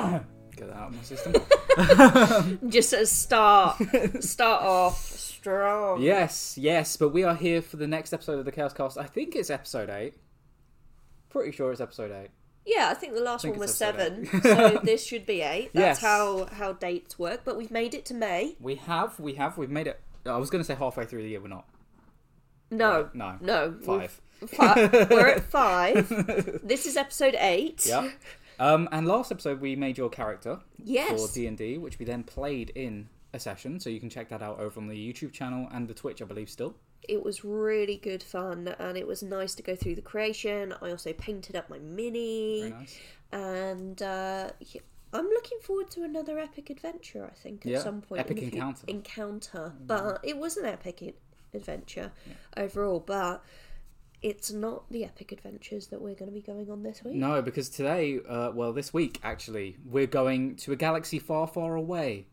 Get that out of my system. Just a start, start off strong. yes, yes, but we are here for the next episode of the Chaos Cast. I think it's episode eight. Pretty sure it's episode eight. Yeah, I think the last think one was seven, so this should be eight. That's Yes. how how dates work. But we've made it to May. We have, we have, we've made it. I was going to say halfway through the year. We're not. No, No. no, Five. we've- we're at five. This is episode eight. Yeah. Um, and last episode we made your character for D and D, which we then played in a session. So you can check that out over on the YouTube channel and the Twitch, I believe, still. It was really good fun, and it was nice to go through the creation. I also painted up my mini, nice. and uh, I'm looking forward to another epic adventure. I think at Yeah, some point. epic fu- encounter. Mm. Encounter, but it was an epic adventure overall. But it's not the epic adventures that we're going to be going on this week. No, because today, uh, well, this week actually, we're going to a galaxy far, far away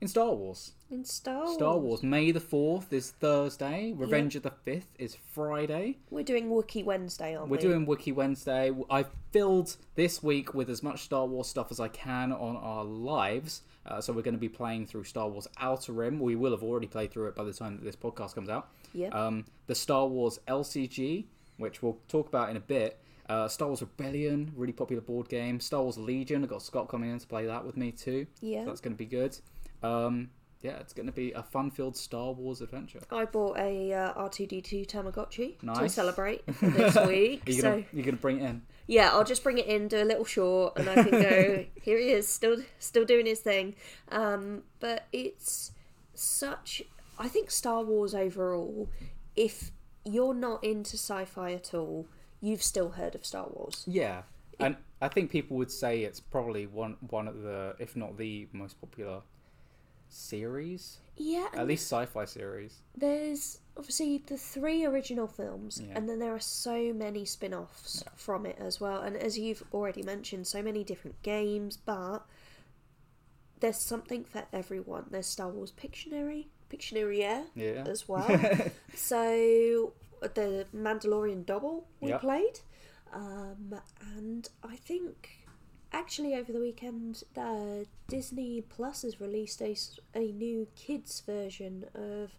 in Star Wars. In Star Wars, Star Wars. May the fourth is Thursday. Revenge of the Fifth is Friday. we're doing Wookiee Wednesday, aren't We're we? doing Wiki Wednesday. I've filled this week with as much Star Wars stuff as I can on our lives. Uh, so we're going to be playing through Star Wars Outer Rim. We will have already played through it by the time that this podcast comes out. Yeah. Um, the Star Wars LCG, which we'll talk about in a bit. Uh, Star Wars Rebellion, really popular board game. Star Wars Legion, I've got Scott coming in to play that with me too. Yeah. So that's going to be good. Um, yeah, it's going to be a fun-filled Star Wars adventure. I bought a uh, R2D2 Tamagotchi to celebrate this week. You so gonna, you're gonna bring it in? Yeah, I'll just bring it in, do a little short, and I can go. here he is, still still doing his thing. Um, but it's such. I think Star Wars overall. If you're not into sci-fi at all, you've still heard of Star Wars. Yeah, and I think people would say it's probably one one of the, if not the most popular series, Yeah, at least sci-fi series. there's obviously the three original films Yeah. and then there are so many spin-offs from it as well and as you've already mentioned so many different games but there's something for everyone there's star wars pictionary pictionary air Yeah. as well so the mandalorian double we Yep. played um, and i think actually over the weekend uh, disney plus has released a, a new kids version of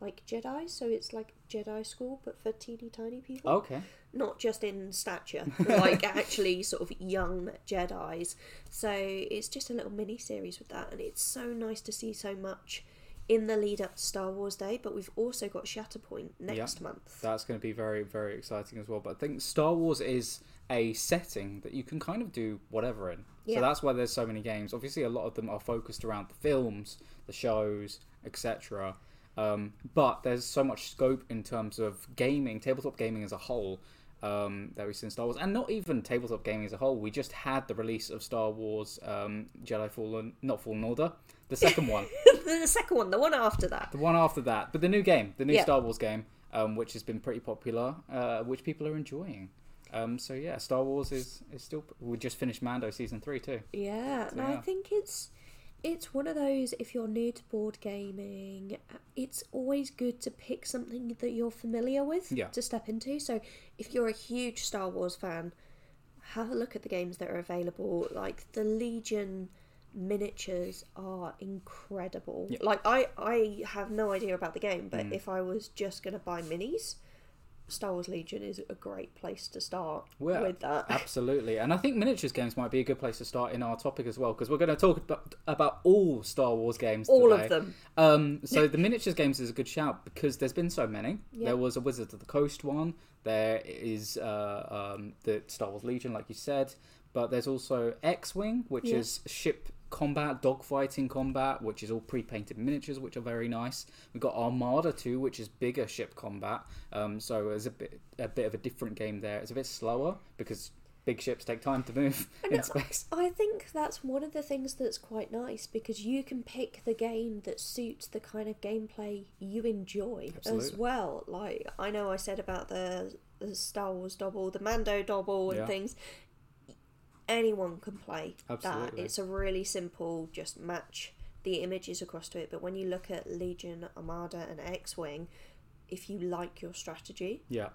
like jedi. So it's like jedi school but for teeny tiny people. Okay. not just in stature like actually sort of young jedis. So it's just a little mini series with that and it's so nice to see so much in the lead up to star wars day but we've also got shatterpoint next month. That's going to be very very exciting as well. But I think Star Wars is a setting that you can kind of do whatever in. Yeah. So that's why there's so many games. Obviously, a lot of them are focused around the films, the shows, etc. Um, but there's so much scope in terms of gaming, tabletop gaming as a whole. Um, that we've seen Star Wars, and not even tabletop gaming as a whole. We just had the release of Star Wars um, Jedi Fallen, not Fallen Order, the second one, the second one the one after that the one after that, but the new game, the new Yeah. Star Wars game, um, which has been pretty popular, uh, which people are enjoying. Um, so yeah, Star Wars is is still. We just finished Mando season three too. Yeah, and I think it's it's one of those if you're new to board gaming, it's always good to pick something that you're familiar with Yeah. to step into. So if you're a huge Star Wars fan, have a look at the games that are available. Like the Legion miniatures are incredible. Yeah. Like I I have no idea about the game, but Mm. if I was just going to buy minis, Star Wars Legion is a great place to start Well, with that. Absolutely, and I think miniatures games might be a good place to start in our topic as well, because we're going to talk about, about all Star Wars games. All today. of them. Um, so the miniatures games is a good shout because there's been so many. Yeah. There was a Wizard of the Coast one. There is uh, um, the Star Wars Legion, like you said, but there's also X-wing, which Yeah. is ship combat, dogfighting combat, which is all pre-painted miniatures, which are very nice. We've got Armada too, which is bigger ship combat. Um, so it's a bit a bit of a different game there. It's a bit slower because big ships take time to move know. in space. I think that's one of the things that's quite nice because you can pick the game that suits the kind of gameplay you enjoy as well. Like I know I said about the, the Star Wars double, the Mando double, and Yeah. things. Anyone can play that. It's a really simple just match the images across to it. But when you look at Legion, Armada, and X Wing, if you like your strategy, Yeah.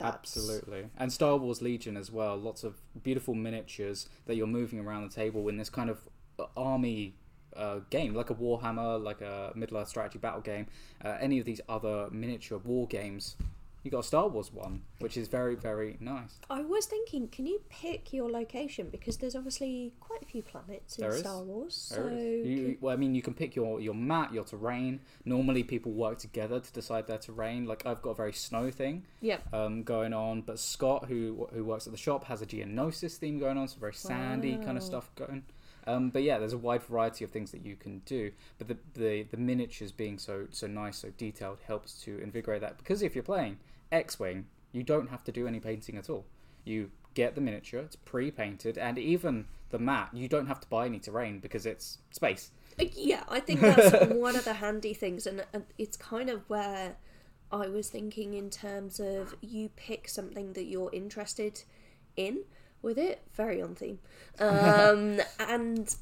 Absolutely. And Star Wars Legion as well. Lots of beautiful miniatures that you're moving around the table in this kind of uh, army uh, game, like a Warhammer, like a Middle Earth strategy battle game, uh, any of these other miniature war games. You got a Star Wars one, which is very, very nice. I was thinking, can you pick your location because there's obviously quite a few planets in. Star Wars. There so. You, well, I mean, you can pick your, your map, your terrain. Normally, people work together to decide their terrain. Like, I've got a very snow thing yeah, um, going on, but Scott, who who works at the shop, has a Geonosis theme going on, so very sandy kind of stuff going. Um, but yeah, there's a wide variety of things that you can do. But the, the the miniatures being so so nice, so detailed, helps to invigorate that. Because if you're playing X-wing, you don't have to do any painting at all. You get the miniature; it's pre-painted, and even the map, you don't have to buy any terrain because it's space. Uh, yeah. I think that's one of the handy things, and it's kind of where I was thinking in terms of you pick something that you're interested in with it. Very on theme, um, and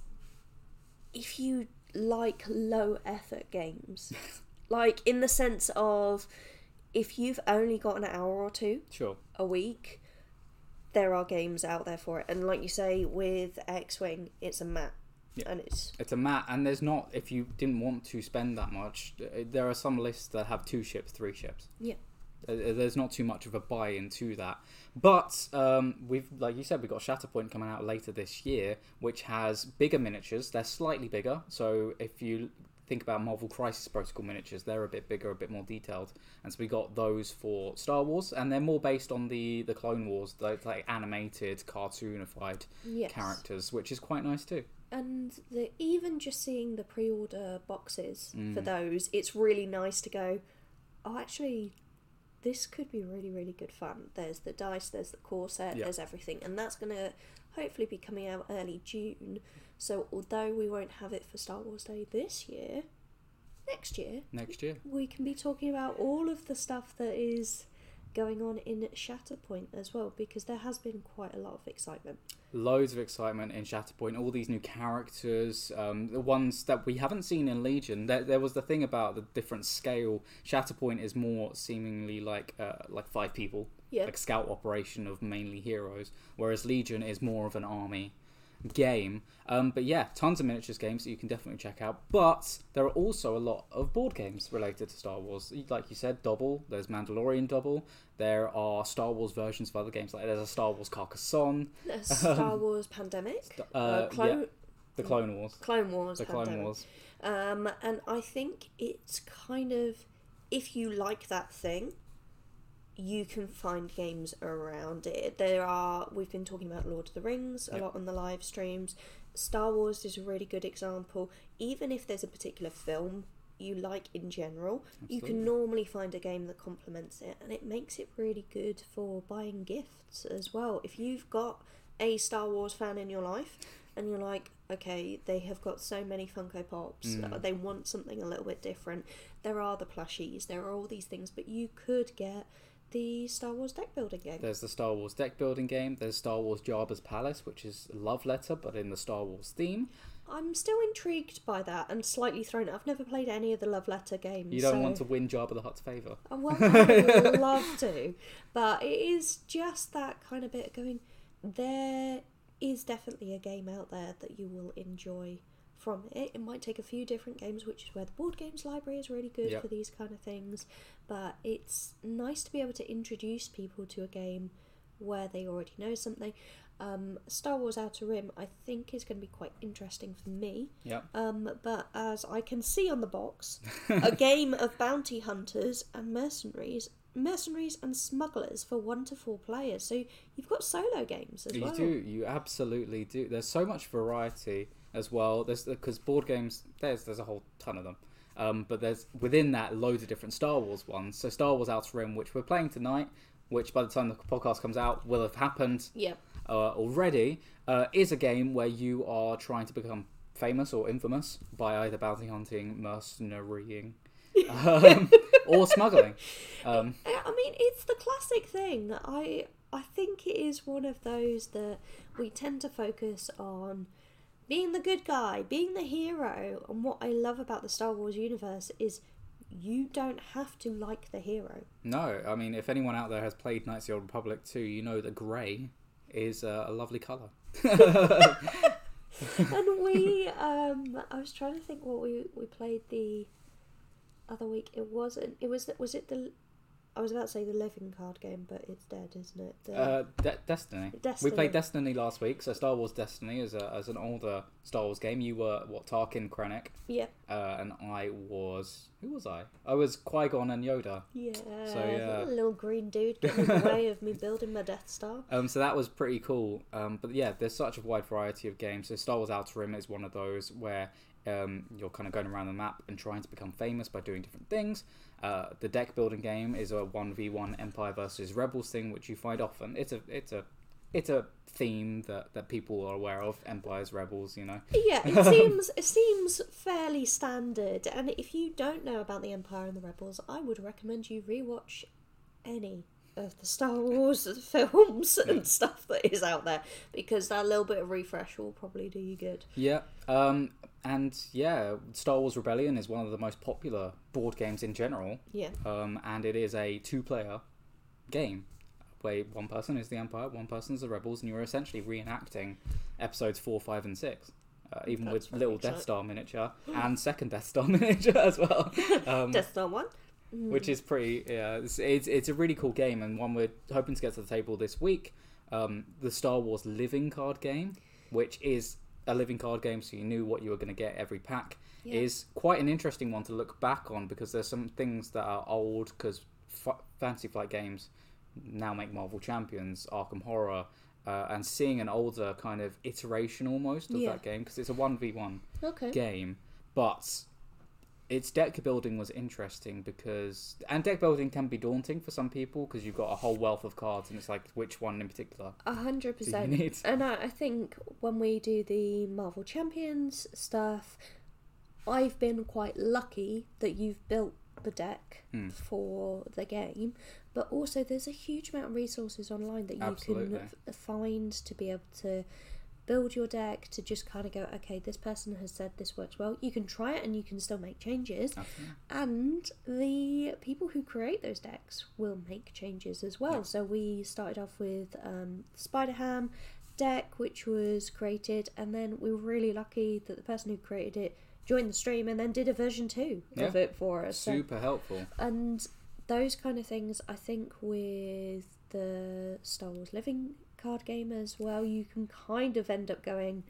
if you like low effort games, like in the sense of if you've only got an hour or two Sure. a week, there are games out there for it. And like you say, with X Wing, it's a map. Yeah. And it's It's a mat, and there's not. If you didn't want to spend that much, there are some lists that have two ships, three ships. Yeah. There's not too much of a buy-in to that, but um, we've, like you said, we've got Shatterpoint coming out later this year, which has bigger miniatures. They're slightly bigger, so if you think about Marvel Crisis Protocol miniatures, they're a bit bigger, a bit more detailed, and so we got those for Star Wars, and they're more based on the the Clone Wars, like, like animated, cartoonified yes. characters, which is quite nice too. And the even just seeing the pre-order boxes Mm. for those, it's really nice to go. Oh, actually, this could be really really good fun. There's the dice, there's the corset, Yeah. there's everything, and that's gonna hopefully be coming out early June. So although we won't have it for Star Wars Day this year, next year Next year. we can be talking about all of the stuff that is going on in Shatterpoint as well because there has been quite a lot of excitement. Loads of excitement in Shatterpoint. All these new characters, um, the ones that we haven't seen in Legion. There, there was the thing about the different scale. Shatterpoint is more seemingly like uh, like five people, Yeah. like scout operation of mainly heroes, whereas Legion is more of an army game. Um, but yeah, tons of miniatures games that you can definitely check out. But there are also a lot of board games related to Star Wars. Like you said, Double. There's Mandalorian Double. There are Star Wars versions of other games. Like there's a Star Wars Carcassonne. A Star Wars Pandemic, Uh, Clone, yeah, the Clone Wars. Clone Wars, The Pandemic. Clone Wars. Um, and I think it's kind of if you like that thing, you can find games around it. There are we've been talking about Lord of the Rings a Yep. lot on the live streams. Star Wars is a really good example. Even if there's a particular film you like in general, you can normally find a game that complements it, and it makes it really good for buying gifts as well. If you've got a Star Wars fan in your life, and you're like, okay, they have got so many Funko Pops, Mm. uh, they want something a little bit different. There are the plushies, there are all these things, but you could get the Star Wars deck building game. There's the Star Wars deck building game. There's Star Wars Jabba's Palace, which is a love letter, but in the Star Wars theme. I'm still intrigued by that and slightly thrown. I've never played any of the Love Letter games. You don't so- want to win Jabba the Hutt's favour. Oh, uh, Well, I would love to, but it is just that kind of bit of going. There is definitely a game out there that you will enjoy from it. It might take a few different games, which is where the board games library is really good Yep. for these kind of things. But it's nice to be able to introduce people to a game where they already know something. Um, Star Wars Outer Rim, I think, is going to be quite interesting for me. Yep. Um, but as I can see on the box, a game of bounty hunters and mercenaries, mercenaries and smugglers for one to four players. So you've got solo games as You well. You do. You absolutely do. There's so much variety as well. There's because board games. There's there's a whole ton of them. Um, but there's within that loads of different Star Wars ones. So Star Wars Outer Rim, which we're playing tonight, which by the time the podcast comes out will have happened Yeah, uh, already, uh, is a game where you are trying to become famous or infamous by either bounty hunting, mercenarying, um, or smuggling. Um, I I mean it's the classic thing. I I think it is one of those that we tend to focus on being the good guy, being the hero. And what I love about the Star Wars universe is you don't have to like the hero. No, I mean, if anyone out there has played Knights of the Old Republic 2, you know that grey is uh, a lovely colour. and we, um, I was trying to think what we we played the other week. It wasn't. It was. Was it the? I was about to say the living card game, but it's dead, isn't it? The, Uh, De- Destiny. Destiny. We played Destiny last week, so Star Wars Destiny is a, as an older Star Wars game. You were what Tarkin Krennic, yeah, uh, and I was who was I? I was Qui Gon and Yoda. yeah. So yeah. A little green dude getting in the way of me building my Death Star. Um, so that was pretty cool. Um, but yeah, there's such a wide variety of games. So Star Wars Outer Rim is one of those where um, you're kind of going around the map and trying to become famous by doing different things. Uh, the deck building game is a one v one Empire versus Rebels thing, which you find often. It's a it's a it's a theme that, that people are aware of. Empires, Rebels, you know. Yeah, it seems it seems fairly standard. And if you don't know about the Empire and the Rebels, I would recommend you rewatch any of the Star Wars films and stuff that is out there because that little bit of refresh will probably do you good. Yeah. Um, and yeah, Star Wars Rebellion is one of the most popular board games in general. Yeah. Um, and it is a two player game where one person is the Empire, one person is the Rebels, and you're essentially reenacting episodes four, five, and six. Uh, even That's with little Death. Star miniature and second Death Star miniature as well, um, Death Star one. which is pretty. Yeah, it's, it's it's a really cool game and one we're hoping to get to the table this week. Um, the Star Wars Living Card game, which is a living card game, so you knew what you were going to get every pack, Yeah. is quite an interesting one to look back on because there's some things that are old because f- Fantasy Flight games now make Marvel Champions, Arkham Horror, uh, and seeing an older kind of iteration almost of Yeah. that game because it's a one v one Okay. game, but its deck building was interesting because and deck building can be daunting for some people because you've got a whole wealth of cards and it's like which one in particular A hundred percent. And I, I think when we do the Marvel Champions stuff, I've been quite lucky that you've built the deck Hmm. for the game, but also there's a huge amount of resources online that you Absolutely. can f- find to be able to build your deck to just kind of go, okay, this person has said this works well. You can try it and you can still make changes. Absolutely. And the people who create those decks will make changes as well. Yeah. So we started off with um, Spider Ham deck, which was created, and then we were really lucky that the person who created it joined the stream and then did a version two of it for us. So- Super helpful. and those kind of things, I think, with the Star Wars Living card game as well, you can kind of end up going,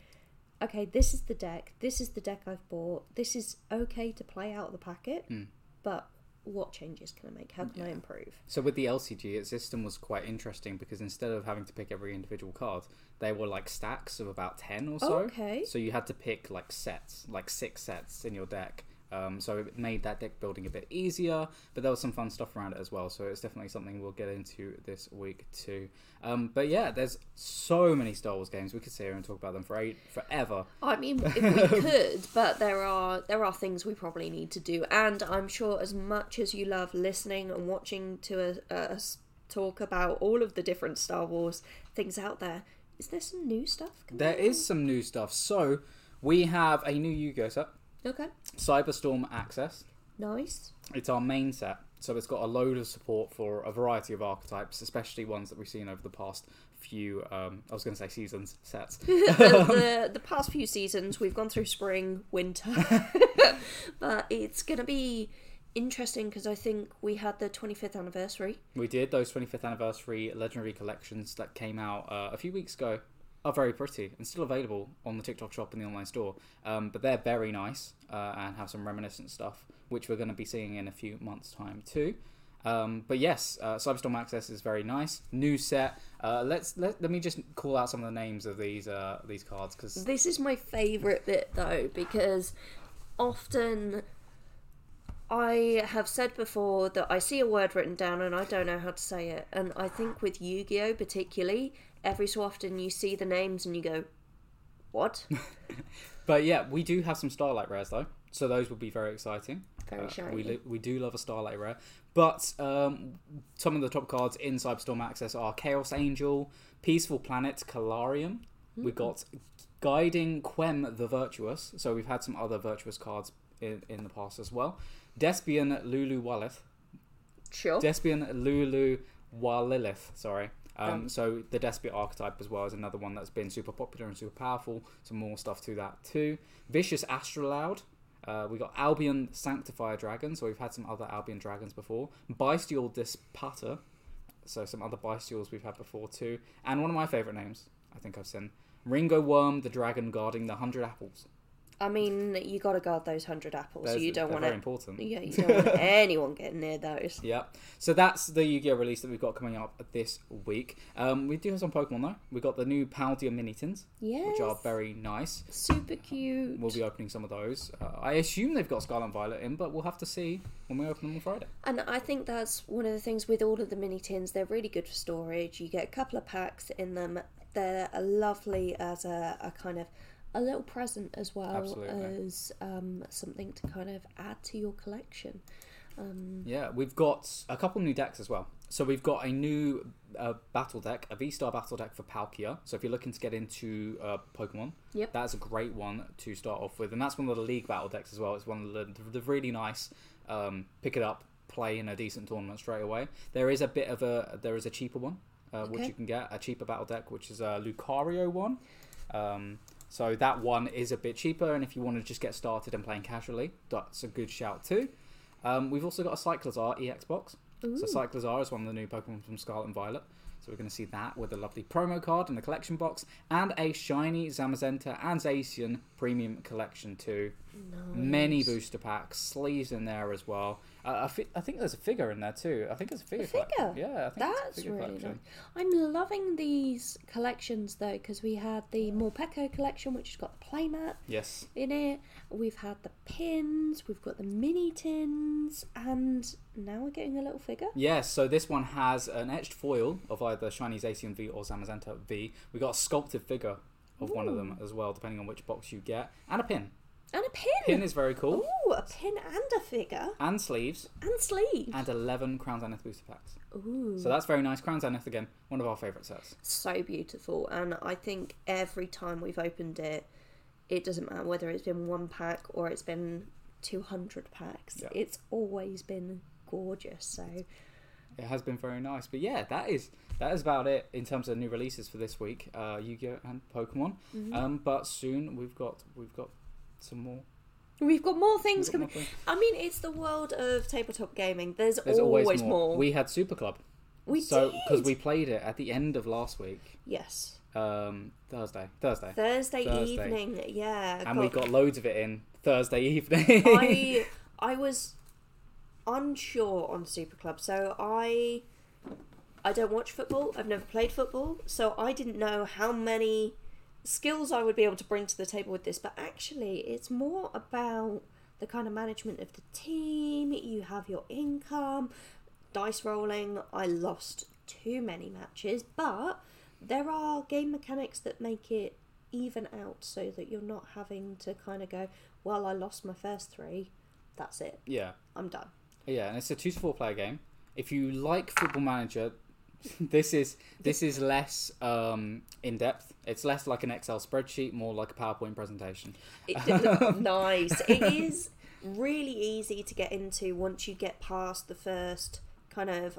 okay, this is the deck, this is the deck I've bought, this is okay to play out of the packet, Mm. but what changes can I make? How can I improve? So with the LCG, its system was quite interesting because instead of having to pick every individual card, they were like stacks of about ten or so. okay. So you had to pick like sets, like six sets in your deck. Um, so it made that deck building a bit easier, but there was some fun stuff around it as well. So it's definitely something we'll get into this week too. Um, but yeah, there's so many Star Wars games we could sit here and talk about them for eight, forever. I mean, if we could, but there are there are things we probably need to do, and I'm sure as much as you love listening and watching to us talk about all of the different Star Wars things out there, is there some new stuff? coming There is some new stuff. So we have a new Yu-Gi-Oh set, okay, Cyberstorm Access. nice. It's our main set, so it's got a load of support for a variety of archetypes, especially ones that we've seen over the past few. Um, I was going to say seasons sets. the, the past few seasons we've gone through spring, winter, but it's gonna be interesting because I think we had the 25th anniversary. we did those 25th anniversary legendary collections that came out uh, a few weeks ago. Are very pretty and still available on the TikTok shop and the online store. Um, but they're very nice uh, and have some reminiscent stuff, which we're going to be seeing in a few months' time too. Um, but yes, uh, Cyberstorm Access is very nice. New set. Uh, let's let, let me just call out some of the names of these uh, these cards because This is my favourite bit though because often I have said before that I see a word written down and I don't know how to say it. And I think with Yu Gi Oh! particularly, every so often you see the names and you go, What? But yeah, we do have some Starlight rares though, so those will be very exciting. Very Uh, shiny. we li- we do love a Starlight rare, but um, some of the top cards in Cyberstorm Access are Chaos Angel, Peaceful Planet, Calarium. We Hmm. got Guiding Quem the Virtuous, so we've had some other Virtuous cards in, in the past as well. Despian Lulu Wallith. Sure. Despian Lulu Walilith, sorry. Um, Um. so the Despia archetype as well is another one that's been super popular and super powerful. Some more stuff to that too. Vicious Astraloud. Uh, we got Albion Sanctifier Dragon, so we've had some other Albion dragons before. Bestial Dispater, so some other bestials we've had before too. And one of my favourite names, I think I've seen, Ringowurm, the dragon guarding the hundred apples. I mean, you got to guard those hundred apples. Those- you don't want very to. important. Yeah, you don't want anyone getting near those. Yeah. So that's the Yu-Gi-Oh release that we've got coming up this week. Um, we do have some Pokemon though. We got the new Paldea Mini Tins, Yeah. which are very nice. super cute. We'll be opening some of those. Uh, I assume they've got Scarlet and Violet in, but we'll have to see when we open them on Friday. And I think that's one of the things with all of the mini tins. They're really good for storage. You get a couple of packs in them. They're lovely as a, a kind of a little present as well Absolutely. as um, something to kind of add to your collection. Um, Yeah, we've got a couple new decks as well. So we've got a new uh, battle deck, a V-Star battle deck for Palkia. So if you're looking to get into uh, Pokemon, Yep. that's a great one to start off with. And that's one of the League battle decks as well. It's one of the, the really nice, um, pick it up, play in a decent tournament straight away. There is a bit of a, there is a cheaper one, uh, which you can get, a cheaper battle deck, which is a Lucario one. Um, so that one is a bit cheaper, and if you want to just get started and playing casually, that's a good shout too. Um, we've also got a Cyclizar EX box. So Ooh. Cyclizar is one of the new Pokemon from Scarlet and Violet. So we're going to see that with a lovely promo card in the collection box, and a shiny Zamazenta and Zacian premium collection too. Many booster packs, sleeves in there as well. Uh, I, fi- I think there's a figure in there too. I think it's a figure. A figure? collection. Yeah, I think it's a That's figure really collection. nice. I'm loving these collections though because we had the Morpeko collection, which has got the playmat Yes. in it. We've had the pins, we've got the mini tins, and now we're getting a little figure. Yes, so this one has an etched foil of either Shiny Zacian V or Zamazenta V. We got a sculpted figure of one of them as well, depending on which box you get, and a pin. And a pin. Pin is very cool, Ooh, a pin and a figure and sleeves, and sleeves. and 11 Crown Zenith booster packs. Ooh, So that's very nice. Crown Zenith again, one of our favourite sets. so beautiful. And I think every time we've opened it, it doesn't matter whether it's been one pack or it's been 200 packs. Yeah. It's always been gorgeous. So It has been very nice, but yeah, that is that is about it in terms of new releases for this week. Uh, Yu-Gi-Oh and Pokemon. Mm-hmm. Um, but soon we've got we've got some more. we've got more things got coming. more things. I mean, it's the world of tabletop gaming. There's, There's always, more. We had Super Club. We so did. because we played it at the end of last week, yes. um, Thursday, Thursday, Thursday, Thursday. evening, yeah. and we got loads of it in Thursday evening. I I was unsure on Super Club, so I I don't watch football. I've never played football, so I didn't know how many skills I would be able to bring to the table with this. But actually, it's more about the kind of management of the team. You have your income, dice rolling. I lost too many matches, but there are game mechanics that make it even out so that you're not having to kind of go, well, I lost my first three. That's it. yeah, I'm done. Yeah, and it's a two to four player game. If you like Football Manager, this is this is less um, in depth. It's less like an Excel spreadsheet, more like a PowerPoint presentation. It, nice. It is really easy to get into once you get past the first kind of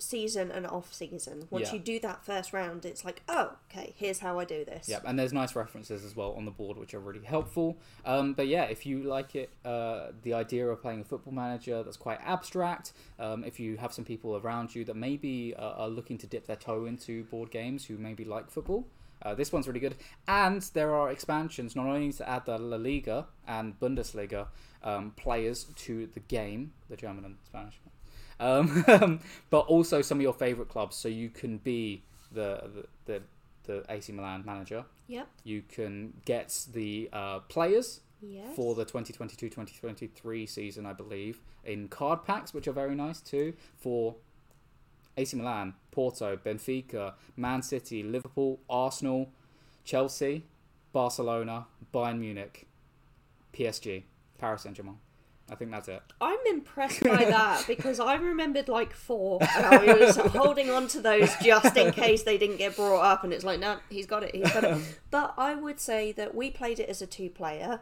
season and off season. Once Yeah. you do that first round, it's like, oh, okay, here's how I do this. Yep, and there's nice references as well on the board, which are really helpful. Um, but yeah, if you like it, uh, the idea of playing a football manager that's quite abstract, um, if you have some people around you that maybe uh, are looking to dip their toe into board games who maybe like football, uh, this one's really good. And there are expansions not only to add the La Liga and Bundesliga um, players to the game, the German and Spanish um, but also some of your favourite clubs, so you can be the the, the the AC Milan manager. Yep. You can get the uh, players Yes. for the 2022-2023 season, I believe, in card packs, which are very nice too. For AC Milan, Porto, Benfica, Man City, Liverpool, Arsenal, Chelsea, Barcelona, Bayern Munich, PSG, Paris Saint Germain. I think that's it. I'm impressed by that because I remembered like four and I was holding on to those just in case they didn't get brought up and it's like, no, he's got it, he's got it. But I would say that we played it as a two player,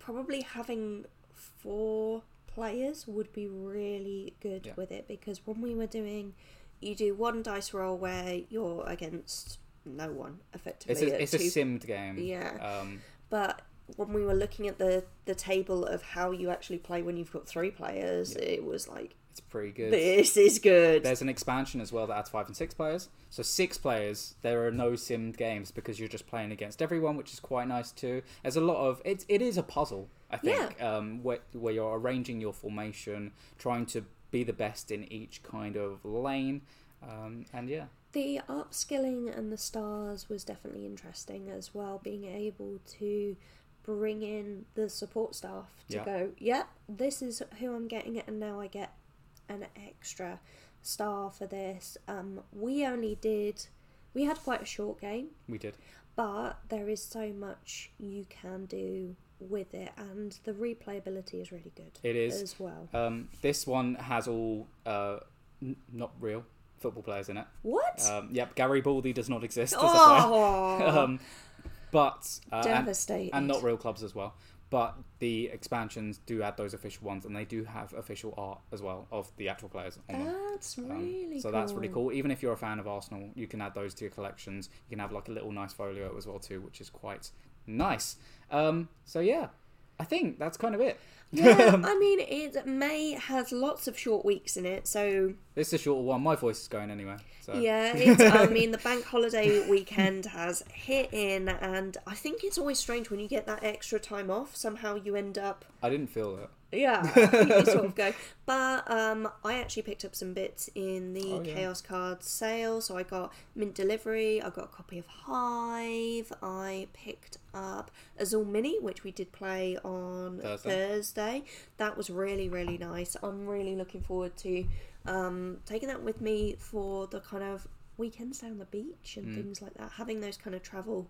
probably having four players would be really good Yeah. with it because when we were doing, you do one dice roll where you're against no one effectively. It's a, it's a simmed game. Yeah. Um, But when we were looking at the the table of how you actually play when you've got three players, it was like it's pretty good. this is good. There's an expansion as well that adds five and six players. So six players, there are no simmed games because you're just playing against everyone, which is quite nice too. There's a lot of it. It is a puzzle, I think, um, where where you're arranging your formation, trying to be the best in each kind of lane, um, and yeah, The upskilling and the stars was definitely interesting as well. Being able to bring in the support staff to Yeah. go, yep, this is who I'm getting, it, and now I get an extra star for this. Um, we only did, we had quite a short game, we did. but there is so much you can do with it, and the replayability is really good. It is. as well. Um, this one has all uh, n- not real football players in it. What? Um, yep, Gary Baldy does not exist as a player. oh, um, but uh, and, devastated. and not real clubs as well. But the expansions do add those official ones, and they do have official art as well of the actual players on them. That's Um, really so that's really cool. Even if you're a fan of Arsenal, you can add those to your collections. You can have like a little nice folio as well too, which is quite nice. Um, so yeah, I think that's kind of it. Yeah, I mean, it May has lots of short weeks in it, so This is a shorter one. My voice is going anyway. So yeah. It's, I mean, the bank holiday weekend has hit in, and I think it's always strange when you get that extra time off. Somehow you end up, I didn't feel that. Yeah, you sort of go. But um, I actually picked up some bits in the Oh, yeah. Chaos Cards sale, so I got Mint Delivery, I got a copy of Hive, I picked up Azul Mini, which we did play on Thursday. Thursday. That was really, really nice. I'm really looking forward to um, taking that with me for the kind of weekends down the beach and things like that, having those kind of travel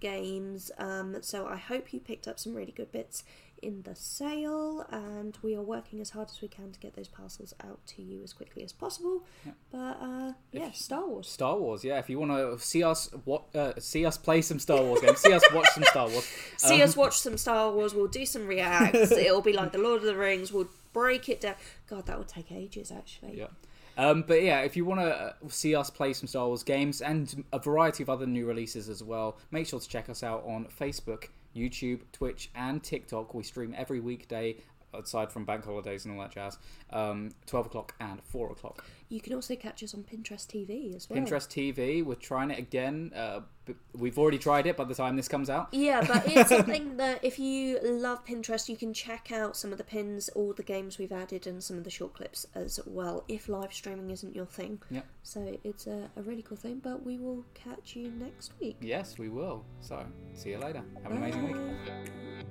games. Um, so I hope you picked up some really good bits in the sale, and we are working as hard as we can to get those parcels out to you as quickly as possible. But uh, yeah, Star Wars. Star Wars, yeah. If you want to see us, what uh, see us play some Star Wars games, see us watch some Star Wars. See Um, us watch some Star Wars. We'll do some reacts. It'll be like the Lord of the Rings. We'll break it down. God, that would take ages actually. Yeah. Um, but yeah, if you want to see us play some Star Wars games and a variety of other new releases as well, make sure to check us out on Facebook, YouTube, Twitch, and TikTok. We stream every weekday, aside from bank holidays and all that jazz, um, 12 o'clock and 4 o'clock. You can also catch us on Pinterest TV as well. Pinterest TV, we're trying it again. Uh, we've already tried it by the time this comes out. Yeah, but it's something that if you love Pinterest, you can check out some of the pins, all the games we've added, and some of the short clips as well. If live streaming isn't your thing, Yeah. so it's a, a really cool thing. But we will catch you next week. Yes, we will. So, see you later. Have an amazing week. Bye.